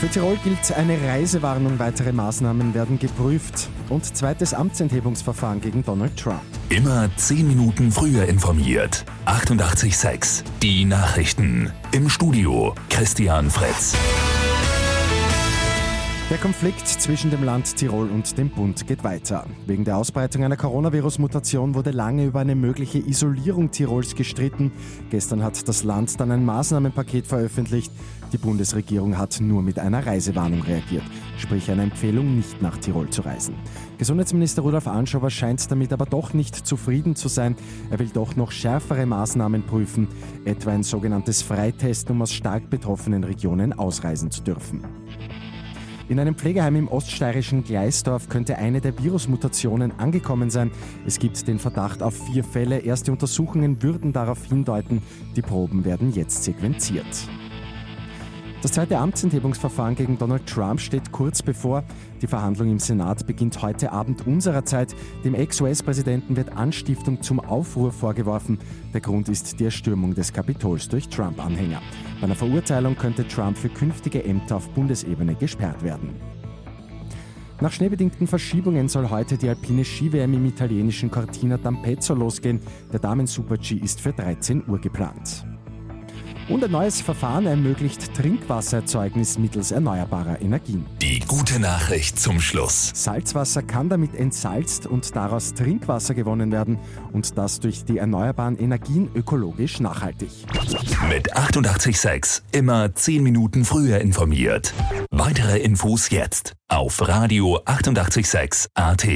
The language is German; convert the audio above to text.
Für Tirol gilt eine Reisewarnung, weitere Maßnahmen werden geprüft und zweites Amtsenthebungsverfahren gegen Donald Trump. Immer 10 Minuten früher informiert. 88.6 Die Nachrichten. Im Studio Christian Fritz. Der Konflikt zwischen dem Land Tirol und dem Bund geht weiter. Wegen der Ausbreitung einer Coronavirus-Mutation wurde lange über eine mögliche Isolierung Tirols gestritten. Gestern hat das Land dann ein Maßnahmenpaket veröffentlicht. Die Bundesregierung hat nur mit einer Reisewarnung reagiert, sprich einer Empfehlung, nicht nach Tirol zu reisen. Gesundheitsminister Rudolf Anschober scheint damit aber doch nicht zufrieden zu sein. Er will doch noch schärfere Maßnahmen prüfen, etwa ein sogenanntes Freitesten, um aus stark betroffenen Regionen ausreisen zu dürfen. In einem Pflegeheim im oststeirischen Gleisdorf könnte eine der Virusmutationen angekommen sein. Es gibt den Verdacht auf vier Fälle. Erste Untersuchungen würden darauf hindeuten, die Proben werden jetzt sequenziert. Das zweite Amtsenthebungsverfahren gegen Donald Trump steht kurz bevor. Die Verhandlung im Senat beginnt heute Abend unserer Zeit. Dem Ex-US-Präsidenten wird Anstiftung zum Aufruhr vorgeworfen. Der Grund ist die Erstürmung des Kapitols durch Trump-Anhänger. Bei einer Verurteilung könnte Trump für künftige Ämter auf Bundesebene gesperrt werden. Nach schneebedingten Verschiebungen soll heute die alpine Ski-WM im italienischen Cortina d'Ampezzo losgehen. Der Damen-Super-G ist für 13 Uhr geplant. Und ein neues Verfahren ermöglicht Trinkwassererzeugnis mittels erneuerbarer Energien. Die gute Nachricht zum Schluss. Salzwasser kann damit entsalzt und daraus Trinkwasser gewonnen werden und das durch die erneuerbaren Energien ökologisch nachhaltig. Mit 886 immer 10 Minuten früher informiert. Weitere Infos jetzt auf Radio 886 AT.